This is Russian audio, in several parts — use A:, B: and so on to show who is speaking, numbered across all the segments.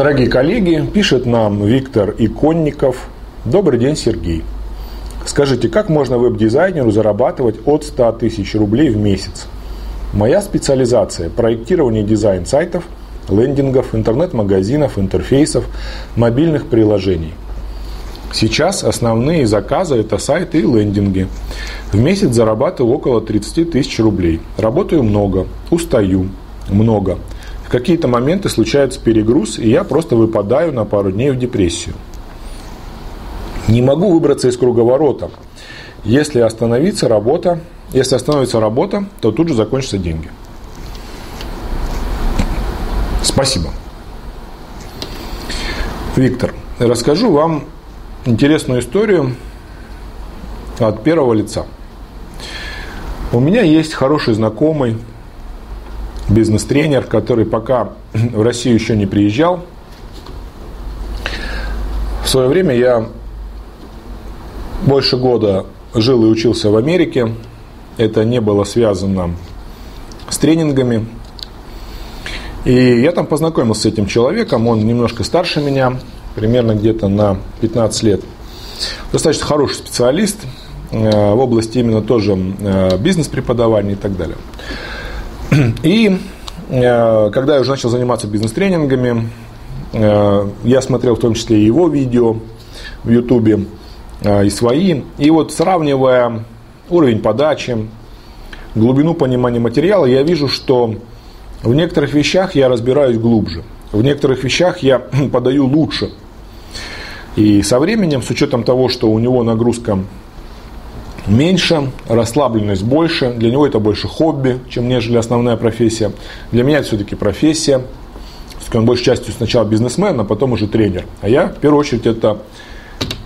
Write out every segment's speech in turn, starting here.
A: Дорогие коллеги, пишет нам Виктор Иконников. Добрый день, Сергей. Скажите, как можно веб-дизайнеру зарабатывать от 100 тысяч рублей в месяц? Моя специализация – проектирование дизайн сайтов, лендингов, интернет-магазинов, интерфейсов, мобильных приложений. Сейчас основные заказы – это сайты и лендинги. В месяц зарабатываю около 30 тысяч рублей. Работаю много, устаю много. Какие-то моменты случается перегруз, и я просто выпадаю на пару дней в депрессию. Не могу выбраться из круговорота. Если остановится работа, если остановится работа, то тут же закончатся деньги. Спасибо. Виктор, расскажу вам интересную историю от первого лица. У меня есть хороший знакомый, бизнес-тренер, который пока в Россию еще не приезжал. В свое время я больше года жил и учился в Америке. Это не было связано с тренингами. И я там познакомился с этим человеком. Он немножко старше меня, примерно где-то на 15 лет. Достаточно хороший специалист э, в области именно тоже э, бизнес-преподавания и так далее. И э, когда я уже начал заниматься бизнес-тренингами, я смотрел в том числе и его видео в Ютубе, и свои. И вот сравнивая уровень подачи, глубину понимания материала, я вижу, что в некоторых вещах я разбираюсь глубже. В некоторых вещах я подаю лучше. И со временем, с учетом того, что у него нагрузка меньше, расслабленность больше, для него это больше хобби, чем нежели основная профессия. Для меня это все-таки профессия. Он большей частью сначала бизнесмен, а потом уже тренер. А я, в первую очередь, это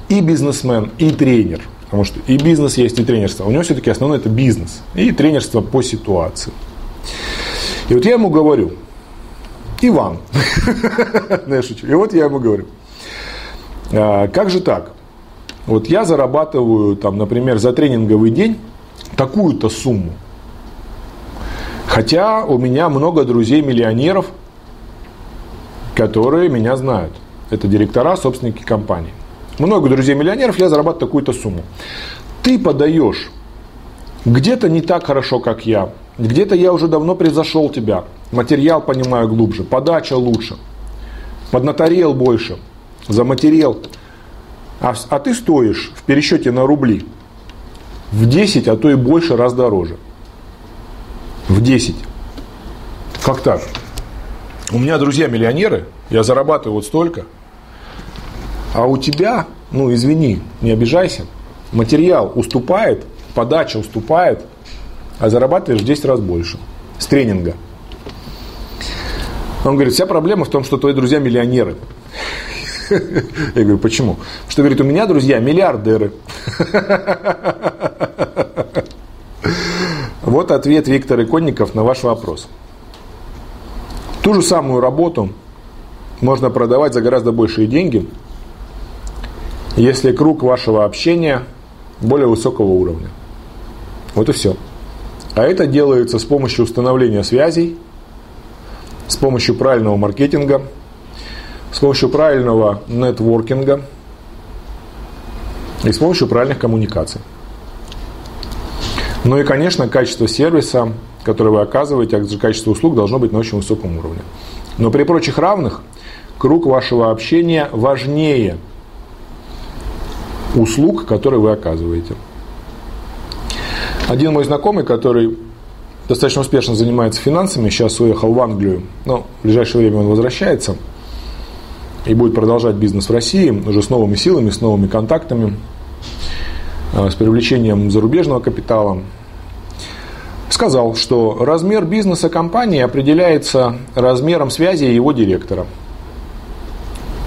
A: и бизнесмен, и тренер. Потому что и бизнес есть, и тренерство. У него все-таки основное это бизнес. И тренерство по ситуации. И вот я ему говорю, Иван, и вот я ему говорю, «А, как же так? Вот я зарабатываю, там, например, за тренинговый день такую-то сумму. Хотя у меня много друзей-миллионеров, которые меня знают. Это директора, собственники компании. Много друзей-миллионеров, я зарабатываю такую-то сумму. Ты подаешь где-то не так хорошо, как я. Где-то я уже давно превзошел тебя. Материал понимаю глубже, подача лучше. Поднаторел больше, заматерел. А, а ты стоишь в пересчете на рубли в 10, а то и больше раз дороже. В 10. Как так? У меня друзья миллионеры, я зарабатываю вот столько, а у тебя, ну извини, не обижайся, материал уступает, подача уступает, а зарабатываешь в 10 раз больше с тренинга. Он говорит, вся проблема в том, что твои друзья миллионеры. Я говорю, почему? Что говорит, у меня друзья миллиардеры. Вот ответ Виктора Иконников на ваш вопрос. Ту же самую работу можно продавать за гораздо большие деньги, если круг вашего общения более высокого уровня. Вот и все. А это делается с помощью установления связей, с помощью правильного маркетинга, с помощью правильного нетворкинга и с помощью правильных коммуникаций. Ну и, конечно, качество сервиса, который вы оказываете, а также качество услуг должно быть на очень высоком уровне. Но при прочих равных круг вашего общения важнее услуг, которые вы оказываете. Один мой знакомый, который достаточно успешно занимается финансами, сейчас уехал в Англию, но в ближайшее время он возвращается и будет продолжать бизнес в России уже с новыми силами, с новыми контактами, э, с привлечением зарубежного капитала. Сказал, что размер бизнеса компании определяется размером связи его директора,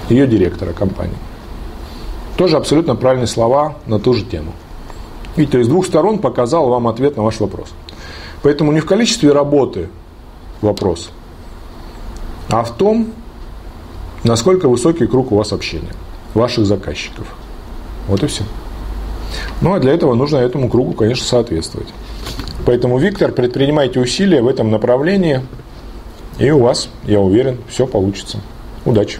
A: ее директора компании. Тоже абсолютно правильные слова на ту же тему. Видите, с двух сторон показал вам ответ на ваш вопрос. Поэтому не в количестве работы вопрос, а в том, насколько высокий круг у вас общения, ваших заказчиков. Вот и все. Ну, а для этого нужно этому кругу, конечно, соответствовать. Поэтому, Виктор, предпринимайте усилия в этом направлении, и у вас, я уверен, все получится. Удачи!